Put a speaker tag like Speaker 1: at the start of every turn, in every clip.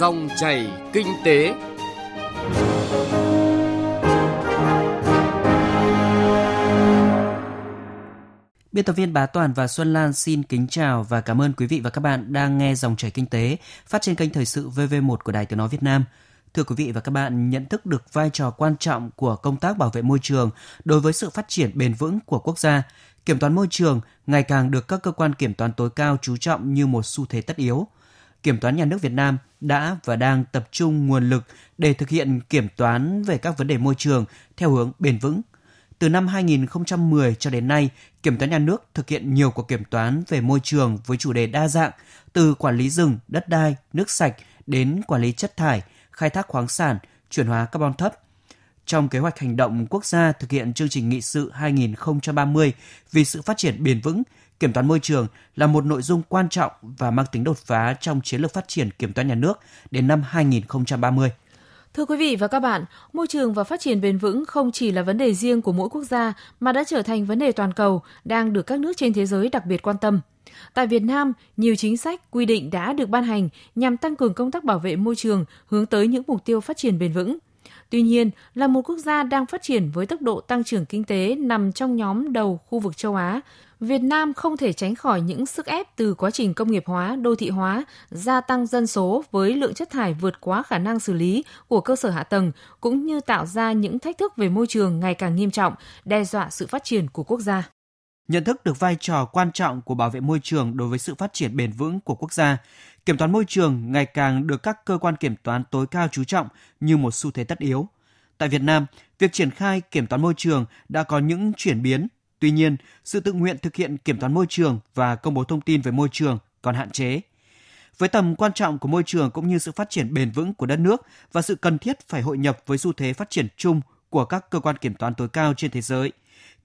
Speaker 1: Dòng chảy kinh tế.
Speaker 2: Biên tập viên Bá Toàn và Xuân Lan xin kính chào và cảm ơn quý vị và các bạn đang nghe dòng chảy kinh tế phát trên kênh thời sự VV1 của Đài Tiếng nói Việt Nam. Thưa quý vị và các bạn, nhận thức được vai trò quan trọng của công tác bảo vệ môi trường đối với sự phát triển bền vững của quốc gia, kiểm toán môi trường ngày càng được các cơ quan kiểm toán tối cao chú trọng như một xu thế tất yếu. Kiểm toán nhà nước Việt Nam đã và đang tập trung nguồn lực để thực hiện kiểm toán về các vấn đề môi trường theo hướng bền vững. Từ năm 2010 cho đến nay, Kiểm toán nhà nước thực hiện nhiều cuộc kiểm toán về môi trường với chủ đề đa dạng, từ quản lý rừng, đất đai, nước sạch đến quản lý chất thải, khai thác khoáng sản, chuyển hóa carbon thấp. Trong kế hoạch hành động quốc gia thực hiện chương trình nghị sự 2030 vì sự phát triển bền vững, kiểm toán môi trường là một nội dung quan trọng và mang tính đột phá trong chiến lược phát triển kiểm toán nhà nước đến năm 2030.
Speaker 3: Thưa quý vị và các bạn, môi trường và phát triển bền vững không chỉ là vấn đề riêng của mỗi quốc gia mà đã trở thành vấn đề toàn cầu, đang được các nước trên thế giới đặc biệt quan tâm. Tại Việt Nam, nhiều chính sách, quy định đã được ban hành nhằm tăng cường công tác bảo vệ môi trường hướng tới những mục tiêu phát triển bền vững. Tuy nhiên, là một quốc gia đang phát triển với tốc độ tăng trưởng kinh tế nằm trong nhóm đầu khu vực châu Á, Việt Nam không thể tránh khỏi những sức ép từ quá trình công nghiệp hóa, đô thị hóa, gia tăng dân số với lượng chất thải vượt quá khả năng xử lý của cơ sở hạ tầng, cũng như tạo ra những thách thức về môi trường ngày càng nghiêm trọng, đe dọa sự phát triển của quốc gia.
Speaker 2: Nhận thức được vai trò quan trọng của bảo vệ môi trường đối với sự phát triển bền vững của quốc gia, kiểm toán môi trường ngày càng được các cơ quan kiểm toán tối cao chú trọng như một xu thế tất yếu. Tại Việt Nam, việc triển khai kiểm toán môi trường đã có những chuyển biến Tuy nhiên, sự tự nguyện thực hiện kiểm toán môi trường và công bố thông tin về môi trường còn hạn chế. Với tầm quan trọng của môi trường cũng như sự phát triển bền vững của đất nước và sự cần thiết phải hội nhập với xu thế phát triển chung của các cơ quan kiểm toán tối cao trên thế giới,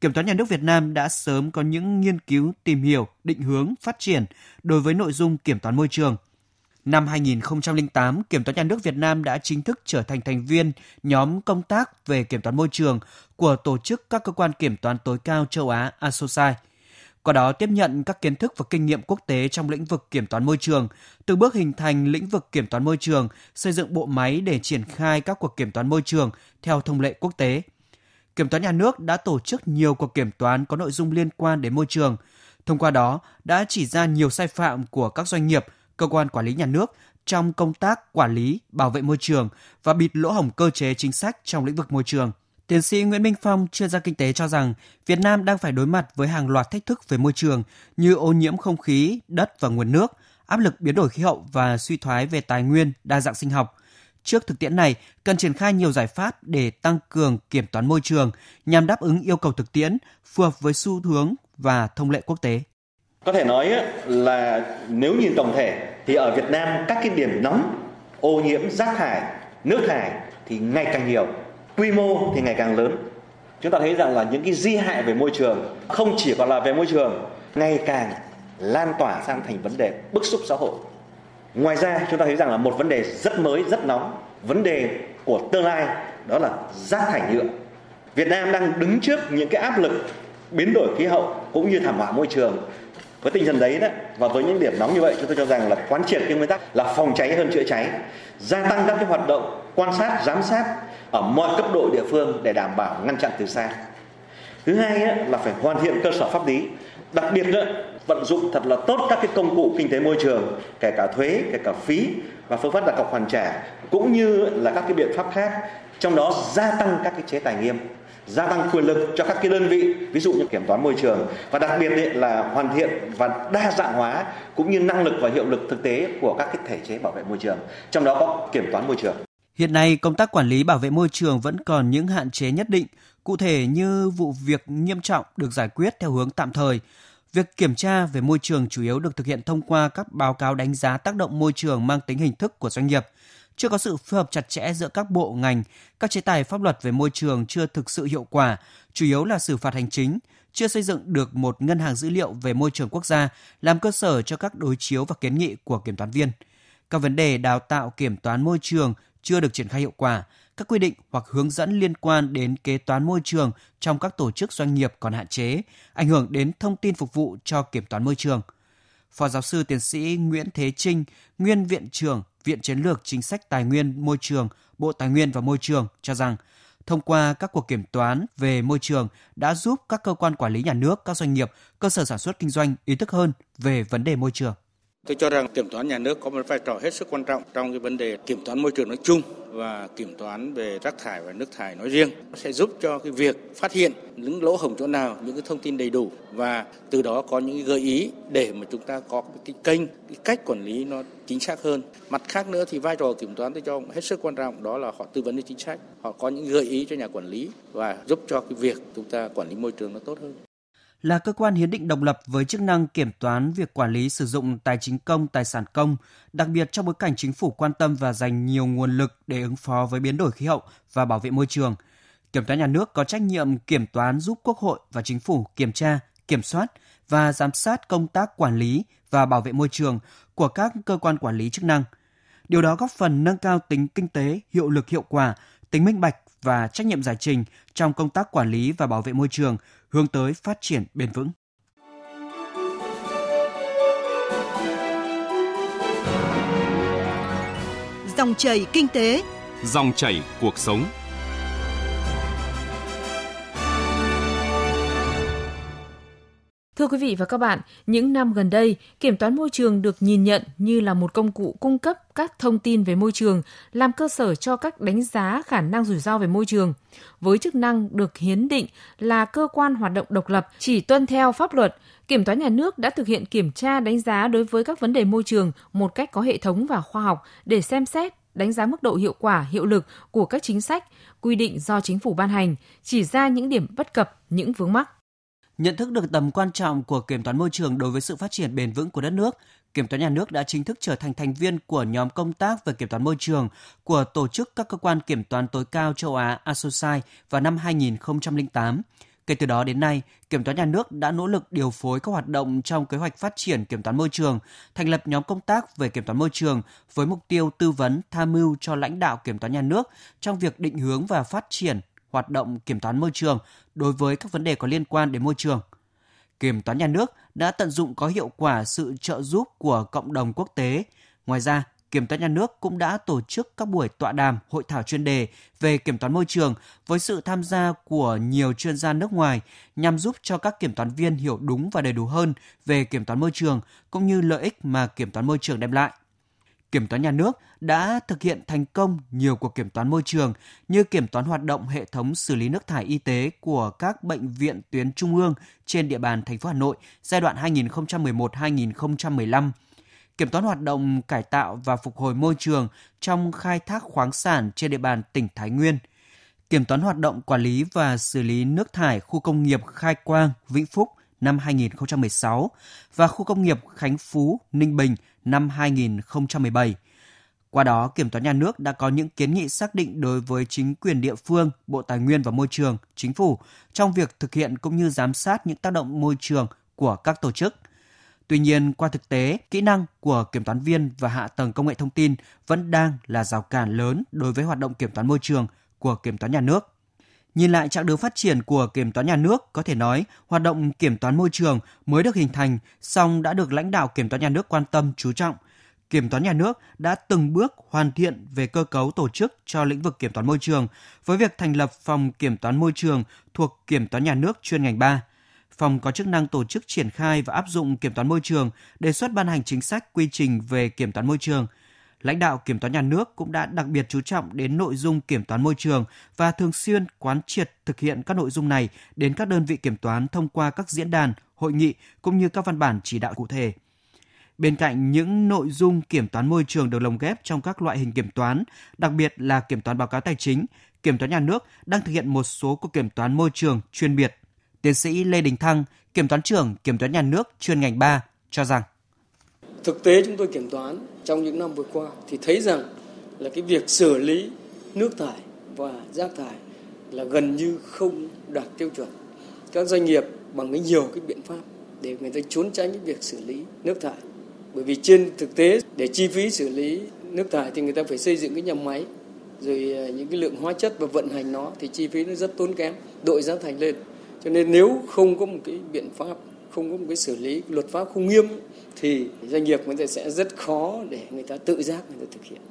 Speaker 2: Kiểm toán nhà nước Việt Nam đã sớm có những nghiên cứu tìm hiểu, định hướng, phát triển đối với nội dung kiểm toán môi trường – Năm 2008, Kiểm toán nhà nước Việt Nam đã chính thức trở thành thành viên nhóm công tác về kiểm toán môi trường của tổ chức các cơ quan kiểm toán tối cao châu Á ASOSAI. Qua đó tiếp nhận các kiến thức và kinh nghiệm quốc tế trong lĩnh vực kiểm toán môi trường, từ bước hình thành lĩnh vực kiểm toán môi trường, xây dựng bộ máy để triển khai các cuộc kiểm toán môi trường theo thông lệ quốc tế. Kiểm toán nhà nước đã tổ chức nhiều cuộc kiểm toán có nội dung liên quan đến môi trường. Thông qua đó đã chỉ ra nhiều sai phạm của các doanh nghiệp – cơ quan quản lý nhà nước trong công tác quản lý, bảo vệ môi trường và bịt lỗ hổng cơ chế chính sách trong lĩnh vực môi trường. Tiến sĩ Nguyễn Minh Phong, chuyên gia kinh tế cho rằng Việt Nam đang phải đối mặt với hàng loạt thách thức về môi trường như ô nhiễm không khí, đất và nguồn nước, áp lực biến đổi khí hậu và suy thoái về tài nguyên, đa dạng sinh học. Trước thực tiễn này, cần triển khai nhiều giải pháp để tăng cường kiểm toán môi trường nhằm đáp ứng yêu cầu thực tiễn, phù hợp với xu hướng và thông lệ quốc tế.
Speaker 4: Có thể nói là nếu nhìn tổng thể thì ở Việt Nam các cái điểm nóng ô nhiễm rác thải, nước thải thì ngày càng nhiều, quy mô thì ngày càng lớn. Chúng ta thấy rằng là những cái di hại về môi trường không chỉ còn là về môi trường, ngày càng lan tỏa sang thành vấn đề bức xúc xã hội. Ngoài ra chúng ta thấy rằng là một vấn đề rất mới, rất nóng, vấn đề của tương lai đó là rác thải nhựa. Việt Nam đang đứng trước những cái áp lực biến đổi khí hậu cũng như thảm họa môi trường với tinh thần đấy đó và với những điểm nóng như vậy chúng tôi cho rằng là quán triệt cái nguyên tắc là phòng cháy hơn chữa cháy gia tăng các cái hoạt động quan sát giám sát ở mọi cấp độ địa phương để đảm bảo ngăn chặn từ xa. Thứ hai đó, là phải hoàn thiện cơ sở pháp lý đặc biệt đó, vận dụng thật là tốt các cái công cụ kinh tế môi trường kể cả thuế kể cả phí và phương pháp đặt cọc hoàn trả cũng như là các cái biện pháp khác trong đó gia tăng các cái chế tài nghiêm gia tăng quyền lực cho các cái đơn vị ví dụ như kiểm toán môi trường và đặc biệt là hoàn thiện và đa dạng hóa cũng như năng lực và hiệu lực thực tế của các cái thể chế bảo vệ môi trường trong đó có kiểm toán môi trường
Speaker 2: Hiện nay, công tác quản lý bảo vệ môi trường vẫn còn những hạn chế nhất định, cụ thể như vụ việc nghiêm trọng được giải quyết theo hướng tạm thời. Việc kiểm tra về môi trường chủ yếu được thực hiện thông qua các báo cáo đánh giá tác động môi trường mang tính hình thức của doanh nghiệp – chưa có sự phối hợp chặt chẽ giữa các bộ ngành, các chế tài pháp luật về môi trường chưa thực sự hiệu quả, chủ yếu là xử phạt hành chính, chưa xây dựng được một ngân hàng dữ liệu về môi trường quốc gia làm cơ sở cho các đối chiếu và kiến nghị của kiểm toán viên. Các vấn đề đào tạo kiểm toán môi trường chưa được triển khai hiệu quả, các quy định hoặc hướng dẫn liên quan đến kế toán môi trường trong các tổ chức doanh nghiệp còn hạn chế, ảnh hưởng đến thông tin phục vụ cho kiểm toán môi trường. Phó giáo sư tiến sĩ Nguyễn Thế Trinh, nguyên viện trưởng Viện Chiến lược Chính sách Tài nguyên Môi trường, Bộ Tài nguyên và Môi trường cho rằng thông qua các cuộc kiểm toán về môi trường đã giúp các cơ quan quản lý nhà nước, các doanh nghiệp, cơ sở sản xuất kinh doanh ý thức hơn về vấn đề môi trường.
Speaker 5: Tôi cho rằng kiểm toán nhà nước có một vai trò hết sức quan trọng trong cái vấn đề kiểm toán môi trường nói chung và kiểm toán về rác thải và nước thải nói riêng. Nó sẽ giúp cho cái việc phát hiện những lỗ hổng chỗ nào, những cái thông tin đầy đủ và từ đó có những gợi ý để mà chúng ta có cái kênh, cái cách quản lý nó chính xác hơn. Mặt khác nữa thì vai trò kiểm toán tôi cho hết sức quan trọng đó là họ tư vấn cho chính sách, họ có những gợi ý cho nhà quản lý và giúp cho cái việc chúng ta quản lý môi trường nó tốt hơn
Speaker 2: là cơ quan hiến định độc lập với chức năng kiểm toán việc quản lý sử dụng tài chính công, tài sản công, đặc biệt trong bối cảnh chính phủ quan tâm và dành nhiều nguồn lực để ứng phó với biến đổi khí hậu và bảo vệ môi trường. Kiểm toán nhà nước có trách nhiệm kiểm toán giúp Quốc hội và chính phủ kiểm tra, kiểm soát và giám sát công tác quản lý và bảo vệ môi trường của các cơ quan quản lý chức năng. Điều đó góp phần nâng cao tính kinh tế, hiệu lực hiệu quả, tính minh bạch và trách nhiệm giải trình trong công tác quản lý và bảo vệ môi trường hướng tới phát triển bền vững.
Speaker 6: Dòng chảy kinh tế,
Speaker 1: dòng chảy cuộc sống.
Speaker 3: Thưa quý vị và các bạn, những năm gần đây, kiểm toán môi trường được nhìn nhận như là một công cụ cung cấp các thông tin về môi trường, làm cơ sở cho các đánh giá khả năng rủi ro về môi trường. Với chức năng được hiến định là cơ quan hoạt động độc lập, chỉ tuân theo pháp luật, Kiểm toán nhà nước đã thực hiện kiểm tra đánh giá đối với các vấn đề môi trường một cách có hệ thống và khoa học để xem xét đánh giá mức độ hiệu quả, hiệu lực của các chính sách, quy định do chính phủ ban hành, chỉ ra những điểm bất cập, những vướng mắc.
Speaker 2: Nhận thức được tầm quan trọng của kiểm toán môi trường đối với sự phát triển bền vững của đất nước, Kiểm toán nhà nước đã chính thức trở thành thành viên của nhóm công tác về kiểm toán môi trường của tổ chức các cơ quan kiểm toán tối cao châu Á ASOSAI vào năm 2008. Kể từ đó đến nay, Kiểm toán nhà nước đã nỗ lực điều phối các hoạt động trong kế hoạch phát triển kiểm toán môi trường, thành lập nhóm công tác về kiểm toán môi trường với mục tiêu tư vấn, tham mưu cho lãnh đạo kiểm toán nhà nước trong việc định hướng và phát triển hoạt động kiểm toán môi trường đối với các vấn đề có liên quan đến môi trường. Kiểm toán nhà nước đã tận dụng có hiệu quả sự trợ giúp của cộng đồng quốc tế. Ngoài ra, Kiểm toán nhà nước cũng đã tổ chức các buổi tọa đàm, hội thảo chuyên đề về kiểm toán môi trường với sự tham gia của nhiều chuyên gia nước ngoài nhằm giúp cho các kiểm toán viên hiểu đúng và đầy đủ hơn về kiểm toán môi trường cũng như lợi ích mà kiểm toán môi trường đem lại. Kiểm toán nhà nước đã thực hiện thành công nhiều cuộc kiểm toán môi trường như kiểm toán hoạt động hệ thống xử lý nước thải y tế của các bệnh viện tuyến trung ương trên địa bàn thành phố Hà Nội giai đoạn 2011-2015, kiểm toán hoạt động cải tạo và phục hồi môi trường trong khai thác khoáng sản trên địa bàn tỉnh Thái Nguyên, kiểm toán hoạt động quản lý và xử lý nước thải khu công nghiệp Khai Quang, Vĩnh Phúc năm 2016 và khu công nghiệp Khánh Phú, Ninh Bình năm 2017. Qua đó, Kiểm toán nhà nước đã có những kiến nghị xác định đối với chính quyền địa phương, Bộ Tài nguyên và Môi trường, Chính phủ trong việc thực hiện cũng như giám sát những tác động môi trường của các tổ chức. Tuy nhiên, qua thực tế, kỹ năng của kiểm toán viên và hạ tầng công nghệ thông tin vẫn đang là rào cản lớn đối với hoạt động kiểm toán môi trường của kiểm toán nhà nước. Nhìn lại chặng đường phát triển của kiểm toán nhà nước, có thể nói hoạt động kiểm toán môi trường mới được hình thành, song đã được lãnh đạo kiểm toán nhà nước quan tâm chú trọng. Kiểm toán nhà nước đã từng bước hoàn thiện về cơ cấu tổ chức cho lĩnh vực kiểm toán môi trường với việc thành lập phòng kiểm toán môi trường thuộc kiểm toán nhà nước chuyên ngành 3. Phòng có chức năng tổ chức triển khai và áp dụng kiểm toán môi trường, đề xuất ban hành chính sách quy trình về kiểm toán môi trường – lãnh đạo kiểm toán nhà nước cũng đã đặc biệt chú trọng đến nội dung kiểm toán môi trường và thường xuyên quán triệt thực hiện các nội dung này đến các đơn vị kiểm toán thông qua các diễn đàn, hội nghị cũng như các văn bản chỉ đạo cụ thể. Bên cạnh những nội dung kiểm toán môi trường được lồng ghép trong các loại hình kiểm toán, đặc biệt là kiểm toán báo cáo tài chính, kiểm toán nhà nước đang thực hiện một số cuộc kiểm toán môi trường chuyên biệt. Tiến sĩ Lê Đình Thăng, kiểm toán trưởng kiểm toán nhà nước chuyên ngành 3 cho rằng
Speaker 7: Thực tế chúng tôi kiểm toán trong những năm vừa qua thì thấy rằng là cái việc xử lý nước thải và rác thải là gần như không đạt tiêu chuẩn. Các doanh nghiệp bằng cái nhiều cái biện pháp để người ta trốn tránh cái việc xử lý nước thải. Bởi vì trên thực tế để chi phí xử lý nước thải thì người ta phải xây dựng cái nhà máy rồi à, những cái lượng hóa chất và vận hành nó thì chi phí nó rất tốn kém, đội giá thành lên. Cho nên nếu không có một cái biện pháp không có một cái xử lý luật pháp không nghiêm thì doanh nghiệp người ta sẽ rất khó để người ta tự giác người ta thực hiện.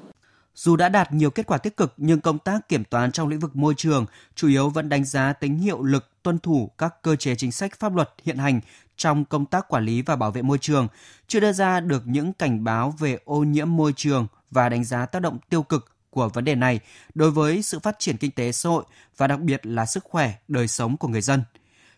Speaker 2: Dù đã đạt nhiều kết quả tích cực nhưng công tác kiểm toán trong lĩnh vực môi trường chủ yếu vẫn đánh giá tính hiệu lực tuân thủ các cơ chế chính sách pháp luật hiện hành trong công tác quản lý và bảo vệ môi trường, chưa đưa ra được những cảnh báo về ô nhiễm môi trường và đánh giá tác động tiêu cực của vấn đề này đối với sự phát triển kinh tế xã hội và đặc biệt là sức khỏe, đời sống của người dân.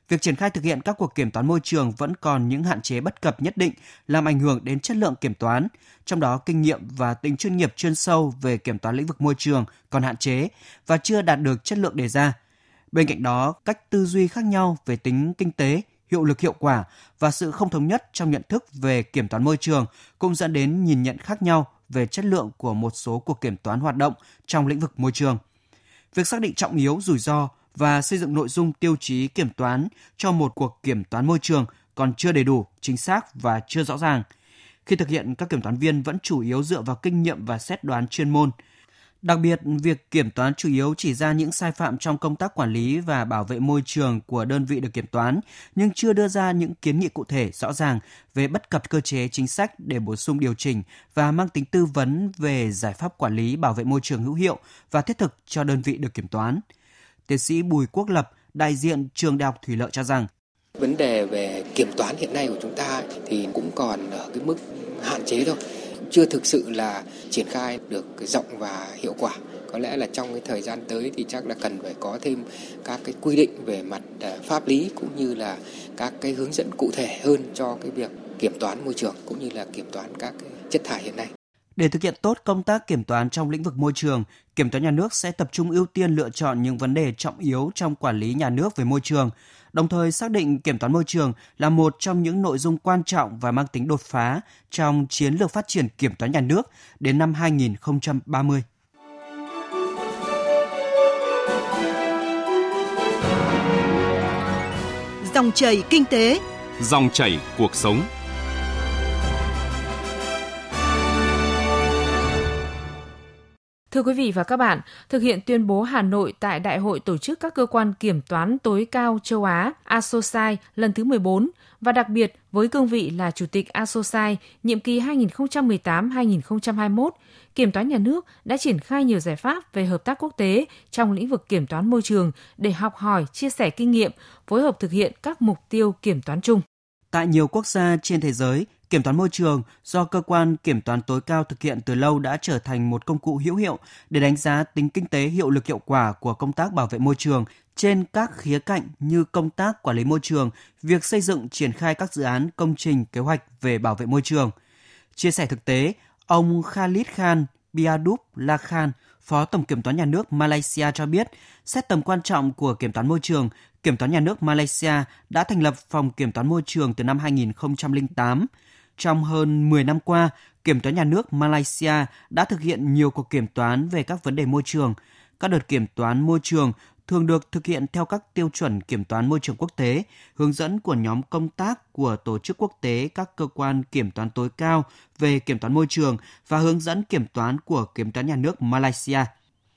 Speaker 2: Việc triển khai thực hiện các cuộc kiểm toán môi trường vẫn còn những hạn chế bất cập nhất định làm ảnh hưởng đến chất lượng kiểm toán, trong đó kinh nghiệm và tính chuyên nghiệp chuyên sâu về kiểm toán lĩnh vực môi trường còn hạn chế và chưa đạt được chất lượng đề ra. Bên cạnh đó, cách tư duy khác nhau về tính kinh tế, hiệu lực hiệu quả và sự không thống nhất trong nhận thức về kiểm toán môi trường cũng dẫn đến nhìn nhận khác nhau về chất lượng của một số cuộc kiểm toán hoạt động trong lĩnh vực môi trường. Việc xác định trọng yếu rủi ro và xây dựng nội dung tiêu chí kiểm toán cho một cuộc kiểm toán môi trường còn chưa đầy đủ, chính xác và chưa rõ ràng. Khi thực hiện, các kiểm toán viên vẫn chủ yếu dựa vào kinh nghiệm và xét đoán chuyên môn – Đặc biệt, việc kiểm toán chủ yếu chỉ ra những sai phạm trong công tác quản lý và bảo vệ môi trường của đơn vị được kiểm toán, nhưng chưa đưa ra những kiến nghị cụ thể rõ ràng về bất cập cơ chế chính sách để bổ sung điều chỉnh và mang tính tư vấn về giải pháp quản lý bảo vệ môi trường hữu hiệu và thiết thực cho đơn vị được kiểm toán. Tiến sĩ Bùi Quốc Lập, đại diện trường Đại học Thủy lợi cho rằng.
Speaker 8: Vấn đề về kiểm toán hiện nay của chúng ta thì cũng còn ở cái mức hạn chế thôi. Chưa thực sự là triển khai được rộng và hiệu quả. Có lẽ là trong cái thời gian tới thì chắc là cần phải có thêm các cái quy định về mặt à, pháp lý cũng như là các cái hướng dẫn cụ thể hơn cho cái việc kiểm toán môi trường cũng như là kiểm toán các cái chất thải hiện nay.
Speaker 2: Để thực hiện tốt công tác kiểm toán trong lĩnh vực môi trường, Kiểm toán nhà nước sẽ tập trung ưu tiên lựa chọn những vấn đề trọng yếu trong quản lý nhà nước về môi trường, đồng thời xác định kiểm toán môi trường là một trong những nội dung quan trọng và mang tính đột phá trong chiến lược phát triển kiểm toán nhà nước đến năm 2030.
Speaker 6: Dòng chảy kinh tế,
Speaker 1: dòng chảy cuộc sống.
Speaker 3: Thưa quý vị và các bạn, thực hiện tuyên bố Hà Nội tại Đại hội tổ chức các cơ quan kiểm toán tối cao châu Á ASOSAI lần thứ 14 và đặc biệt với cương vị là Chủ tịch ASOSAI nhiệm kỳ 2018-2021, Kiểm toán nhà nước đã triển khai nhiều giải pháp về hợp tác quốc tế trong lĩnh vực kiểm toán môi trường để học hỏi, chia sẻ kinh nghiệm, phối hợp thực hiện các mục tiêu kiểm toán chung.
Speaker 2: Tại nhiều quốc gia trên thế giới, Kiểm toán môi trường do cơ quan kiểm toán tối cao thực hiện từ lâu đã trở thành một công cụ hữu hiệu để đánh giá tính kinh tế hiệu lực hiệu quả của công tác bảo vệ môi trường trên các khía cạnh như công tác quản lý môi trường, việc xây dựng triển khai các dự án công trình kế hoạch về bảo vệ môi trường. Chia sẻ thực tế, ông Khalid Khan Biadup Lakhan, Phó Tổng Kiểm toán Nhà nước Malaysia cho biết, xét tầm quan trọng của kiểm toán môi trường, Kiểm toán Nhà nước Malaysia đã thành lập phòng kiểm toán môi trường từ năm 2008. Trong hơn 10 năm qua, Kiểm toán nhà nước Malaysia đã thực hiện nhiều cuộc kiểm toán về các vấn đề môi trường. Các đợt kiểm toán môi trường thường được thực hiện theo các tiêu chuẩn kiểm toán môi trường quốc tế, hướng dẫn của nhóm công tác của tổ chức quốc tế các cơ quan kiểm toán tối cao về kiểm toán môi trường và hướng dẫn kiểm toán của kiểm toán nhà nước Malaysia.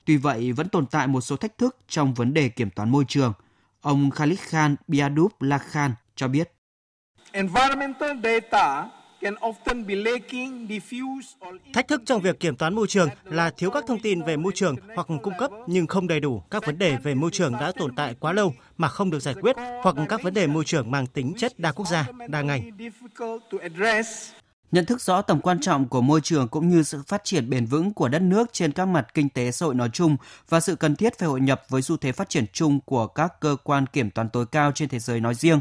Speaker 2: Tuy vậy, vẫn tồn tại một số thách thức trong vấn đề kiểm toán môi trường. Ông Khalid Khan Biadub Lakhan cho biết.
Speaker 9: Environmental data Thách thức trong việc kiểm toán môi trường là thiếu các thông tin về môi trường hoặc cung cấp nhưng không đầy đủ các vấn đề về môi trường đã tồn tại quá lâu mà không được giải quyết hoặc các vấn đề môi trường mang tính chất đa quốc gia, đa ngành.
Speaker 2: Nhận thức rõ tầm quan trọng của môi trường cũng như sự phát triển bền vững của đất nước trên các mặt kinh tế xã hội nói chung và sự cần thiết phải hội nhập với xu thế phát triển chung của các cơ quan kiểm toán tối cao trên thế giới nói riêng,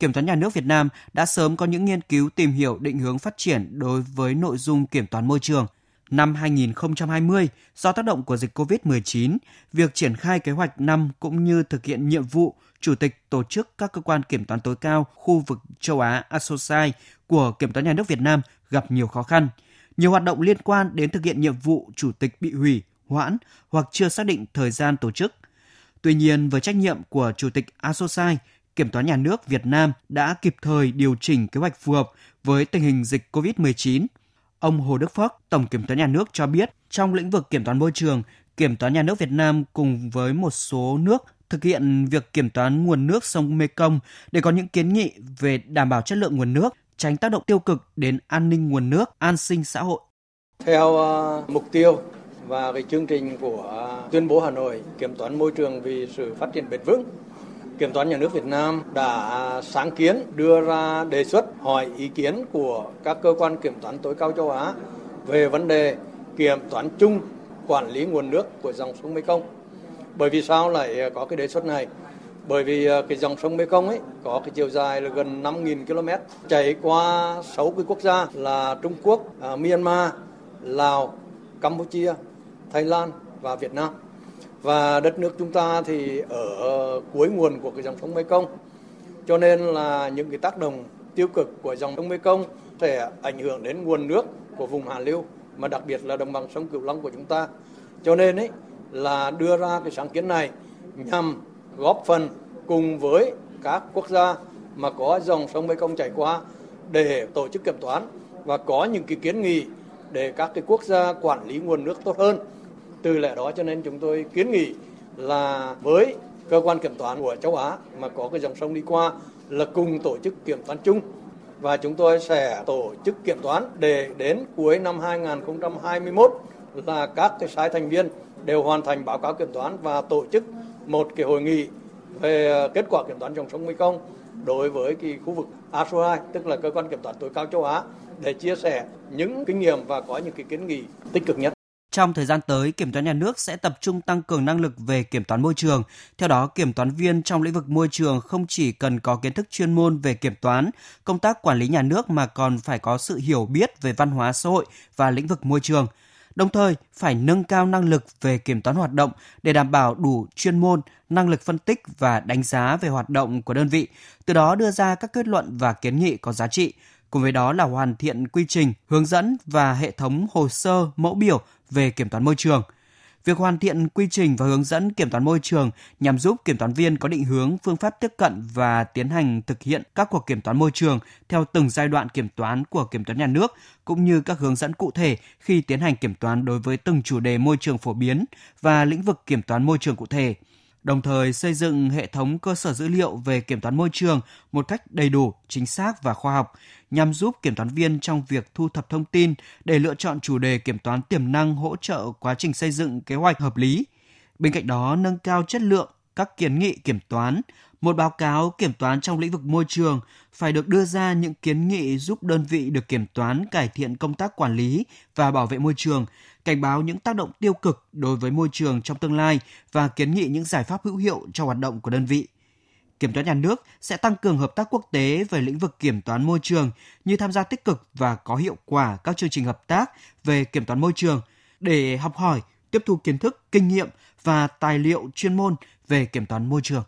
Speaker 2: Kiểm toán nhà nước Việt Nam đã sớm có những nghiên cứu tìm hiểu định hướng phát triển đối với nội dung kiểm toán môi trường. Năm 2020, do tác động của dịch COVID-19, việc triển khai kế hoạch năm cũng như thực hiện nhiệm vụ chủ tịch tổ chức các cơ quan kiểm toán tối cao khu vực châu Á ASOSAI của Kiểm toán nhà nước Việt Nam gặp nhiều khó khăn. Nhiều hoạt động liên quan đến thực hiện nhiệm vụ chủ tịch bị hủy, hoãn hoặc chưa xác định thời gian tổ chức. Tuy nhiên, với trách nhiệm của chủ tịch ASOSAI, Kiểm toán nhà nước Việt Nam đã kịp thời điều chỉnh kế hoạch phù hợp với tình hình dịch COVID-19. Ông Hồ Đức Phước, Tổng Kiểm toán nhà nước cho biết, trong lĩnh vực kiểm toán môi trường, Kiểm toán nhà nước Việt Nam cùng với một số nước thực hiện việc kiểm toán nguồn nước sông Mekong để có những kiến nghị về đảm bảo chất lượng nguồn nước, tránh tác động tiêu cực đến an ninh nguồn nước, an sinh xã hội.
Speaker 7: Theo uh, mục tiêu và cái chương trình của uh, tuyên bố Hà Nội kiểm toán môi trường vì sự phát triển bền vững, Kiểm toán nhà nước Việt Nam đã sáng kiến đưa ra đề xuất hỏi ý kiến của các cơ quan kiểm toán tối cao châu Á về vấn đề kiểm toán chung quản lý nguồn nước của dòng sông Mekong. Bởi vì sao lại có cái đề xuất này? Bởi vì à, cái dòng sông Mekong ấy có cái chiều dài là gần 5.000 km, chảy qua 6 cái quốc gia là Trung Quốc, à, Myanmar, Lào, Campuchia, Thái Lan và Việt Nam. Và đất nước chúng ta thì ở cuối nguồn của cái dòng sông Mekong. Cho nên là những cái tác động tiêu cực của dòng sông Mekong sẽ ảnh hưởng đến nguồn nước của vùng Hà lưu mà đặc biệt là đồng bằng sông Cửu Long của chúng ta. Cho nên ấy, là đưa ra cái sáng kiến này nhằm góp phần cùng với các quốc gia mà có dòng sông Mekong chảy qua để tổ chức kiểm toán và có những cái kiến nghị để các cái quốc gia quản lý nguồn nước tốt hơn. Từ lẽ đó cho nên chúng tôi kiến nghị là với cơ quan kiểm toán của châu Á mà có cái dòng sông đi qua là cùng tổ chức kiểm toán chung và chúng tôi sẽ tổ chức kiểm toán để đến cuối năm 2021 là các cái sai thành viên đều hoàn thành báo cáo kiểm toán và tổ chức một cái hội nghị về kết quả kiểm toán dòng sông Mekong đối với cái khu vực ASO2 tức là cơ quan kiểm toán tối cao châu Á, để chia sẻ những kinh nghiệm và có những cái kiến nghị tích cực nhất.
Speaker 2: Trong thời gian tới, kiểm toán nhà nước sẽ tập trung tăng cường năng lực về kiểm toán môi trường. Theo đó, kiểm toán viên trong lĩnh vực môi trường không chỉ cần có kiến thức chuyên môn về kiểm toán, công tác quản lý nhà nước mà còn phải có sự hiểu biết về văn hóa xã hội và lĩnh vực môi trường. Đồng thời, phải nâng cao năng lực về kiểm toán hoạt động để đảm bảo đủ chuyên môn, năng lực phân tích và đánh giá về hoạt động của đơn vị, từ đó đưa ra các kết luận và kiến nghị có giá trị, cùng với đó là hoàn thiện quy trình, hướng dẫn và hệ thống hồ sơ, mẫu biểu về kiểm toán môi trường. Việc hoàn thiện quy trình và hướng dẫn kiểm toán môi trường nhằm giúp kiểm toán viên có định hướng, phương pháp tiếp cận và tiến hành thực hiện các cuộc kiểm toán môi trường theo từng giai đoạn kiểm toán của kiểm toán nhà nước, cũng như các hướng dẫn cụ thể khi tiến hành kiểm toán đối với từng chủ đề môi trường phổ biến và lĩnh vực kiểm toán môi trường cụ thể đồng thời xây dựng hệ thống cơ sở dữ liệu về kiểm toán môi trường một cách đầy đủ, chính xác và khoa học nhằm giúp kiểm toán viên trong việc thu thập thông tin để lựa chọn chủ đề kiểm toán tiềm năng hỗ trợ quá trình xây dựng kế hoạch hợp lý. Bên cạnh đó, nâng cao chất lượng các kiến nghị kiểm toán, một báo cáo kiểm toán trong lĩnh vực môi trường phải được đưa ra những kiến nghị giúp đơn vị được kiểm toán cải thiện công tác quản lý và bảo vệ môi trường, cảnh báo những tác động tiêu cực đối với môi trường trong tương lai và kiến nghị những giải pháp hữu hiệu cho hoạt động của đơn vị. Kiểm toán nhà nước sẽ tăng cường hợp tác quốc tế về lĩnh vực kiểm toán môi trường như tham gia tích cực và có hiệu quả các chương trình hợp tác về kiểm toán môi trường để học hỏi, tiếp thu kiến thức, kinh nghiệm và tài liệu chuyên môn về kiểm toán môi trường.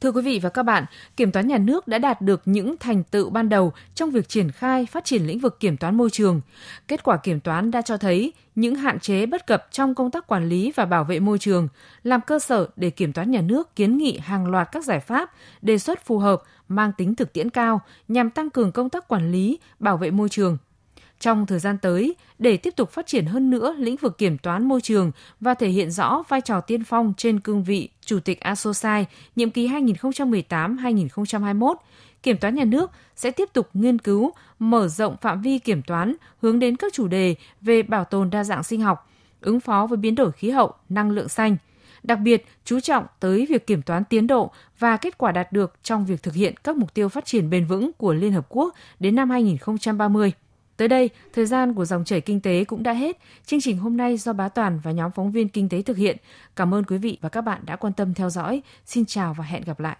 Speaker 3: Thưa quý vị và các bạn, Kiểm toán nhà nước đã đạt được những thành tựu ban đầu trong việc triển khai phát triển lĩnh vực kiểm toán môi trường. Kết quả kiểm toán đã cho thấy những hạn chế bất cập trong công tác quản lý và bảo vệ môi trường, làm cơ sở để Kiểm toán nhà nước kiến nghị hàng loạt các giải pháp, đề xuất phù hợp, mang tính thực tiễn cao nhằm tăng cường công tác quản lý, bảo vệ môi trường trong thời gian tới để tiếp tục phát triển hơn nữa lĩnh vực kiểm toán môi trường và thể hiện rõ vai trò tiên phong trên cương vị Chủ tịch ASOSAI nhiệm kỳ 2018-2021, Kiểm toán nhà nước sẽ tiếp tục nghiên cứu, mở rộng phạm vi kiểm toán hướng đến các chủ đề về bảo tồn đa dạng sinh học, ứng phó với biến đổi khí hậu, năng lượng xanh, đặc biệt chú trọng tới việc kiểm toán tiến độ và kết quả đạt được trong việc thực hiện các mục tiêu phát triển bền vững của Liên Hợp Quốc đến năm 2030. Tới đây, thời gian của dòng chảy kinh tế cũng đã hết. Chương trình hôm nay do Bá Toàn và nhóm phóng viên kinh tế thực hiện. Cảm ơn quý vị và các bạn đã quan tâm theo dõi. Xin chào và hẹn gặp lại.